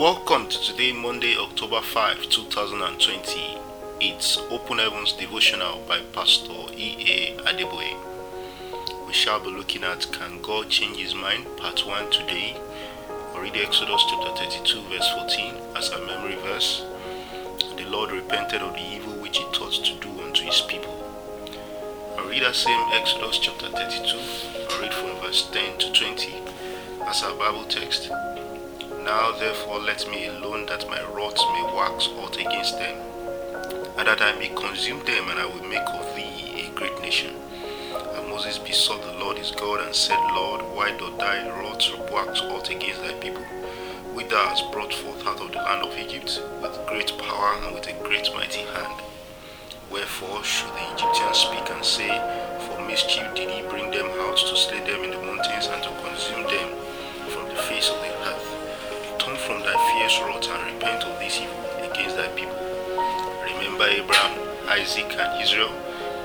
Welcome to today, Monday, October 5, 2020. It's Open Heavens Devotional by Pastor E.A. Adeboye. We shall be looking at Can God Change His Mind? Part 1 today. i read Exodus chapter 32, verse 14 as a memory verse. The Lord repented of the evil which he thought to do unto his people. I read that same Exodus chapter 32. I read from verse 10 to 20 as our Bible text. Now therefore let me alone that my wrath may wax hot against them, and that I may consume them, and I will make of thee a great nation. And Moses besought the Lord his God and said, Lord, why doth thy wrath wax hot against thy people, which thou hast brought forth out of the land of Egypt with great power and with a great mighty hand? Wherefore should the Egyptians speak and say, For mischief did he bring them out to slay them in the mountains and to consume them from the face of the earth? Thy fierce wrath and repent of this evil against thy people. Remember Abraham, Isaac, and Israel,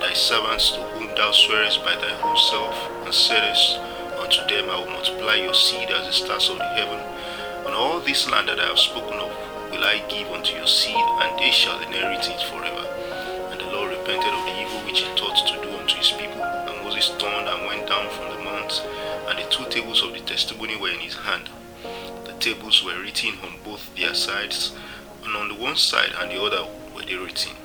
thy servants to whom thou swearest by thy own self, and saidest unto them, I will multiply your seed as the stars of the heaven. And all this land that I have spoken of will I give unto your seed, and they shall inherit it forever. And the Lord repented of the evil which he thought to do unto his people. And Moses turned and went down from the mount, and the two tables of the testimony were in his hand. The tables were written on both their sides, and on the one side and the other were they written.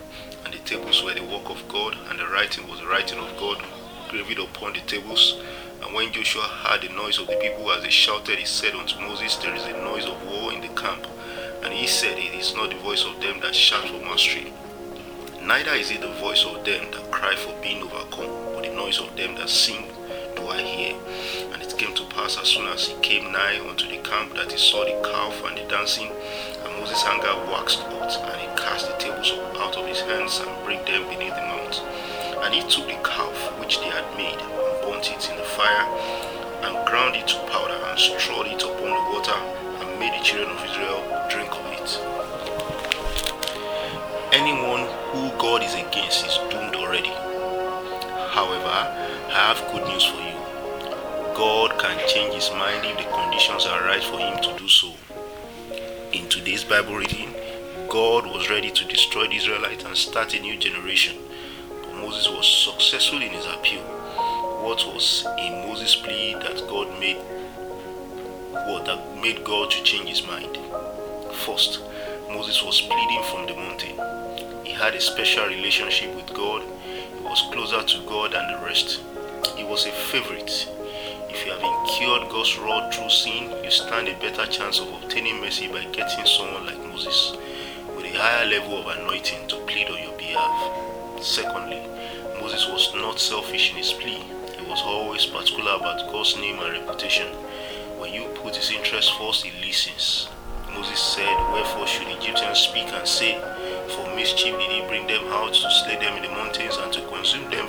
And the tables were the work of God, and the writing was the writing of God graved upon the tables. And when Joshua heard the noise of the people as they shouted, he said unto Moses, There is a noise of war in the camp. And he said, It is not the voice of them that shout for mastery, neither is it the voice of them that cry for being overcome, but the noise of them that sing do I hear. And it came to pass as soon as he came nigh unto the camp that he saw the calf and the dancing, and Moses' anger waxed hot, and he cast the tables out of his hands and brake them beneath the mount. And he took the calf which they had made, and burnt it in the fire, and ground it to powder, and strawed it upon the water, and made the children of Israel drink of it. Anyone who God is against is doomed already. However, I have good news for you. God can change his mind if the conditions are right for him to do so. In today's Bible reading, God was ready to destroy the Israelites and start a new generation, but Moses was successful in his appeal. What was in Moses' plea that God made what that made God to change his mind? First, Moses was pleading from the mountain. He had a special relationship with God. He was closer to God than the rest. He was a favorite. You have God's wrath through sin, you stand a better chance of obtaining mercy by getting someone like Moses with a higher level of anointing to plead on your behalf. Secondly, Moses was not selfish in his plea. He was always particular about God's name and reputation. When you put his interest first, he listens. Moses said, Wherefore should Egyptians speak and say, For mischief did he bring them out to slay them in the mountains and to consume them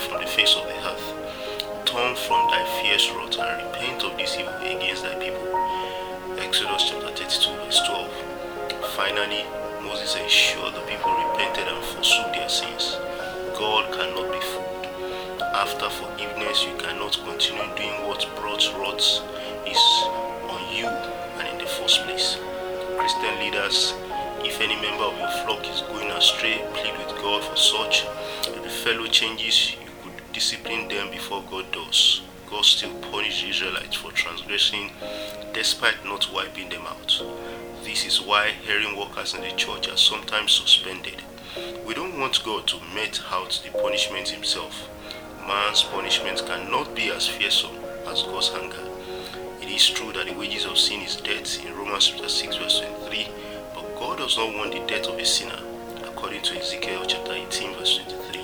fierce wrath and repent of this evil against thy people. Exodus chapter 32, verse 12. Finally, Moses ensured the people repented and forsook their sins. God cannot be fooled. After forgiveness, you cannot continue doing what brought wrath is on you and in the first place. Christian leaders, if any member of your flock is going astray, plead with God for such. If the fellow changes, you could discipline them before God does. God still punished the Israelites for transgressing despite not wiping them out. This is why hearing workers in the church are sometimes suspended. We don't want God to mete out the punishment himself. Man's punishment cannot be as fearsome as God's anger. It is true that the wages of sin is death in Romans chapter 6 verse 23, but God does not want the death of a sinner, according to Ezekiel chapter 18 verse 23.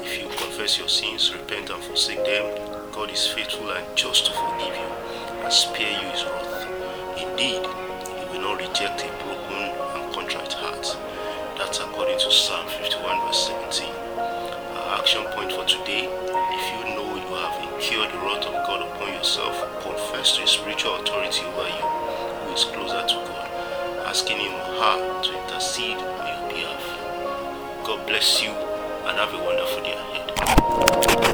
If you confess your sins, repent and forsake them, God is faithful and just to forgive you and spare you his wrath. Indeed, he will not reject a broken and contrite heart. That's according to Psalm 51 verse 17. Our action point for today, if you know you have incurred the wrath of God upon yourself, confess to a spiritual authority over you who is closer to God, asking him or her to intercede on your behalf. God bless you and have a wonderful day ahead.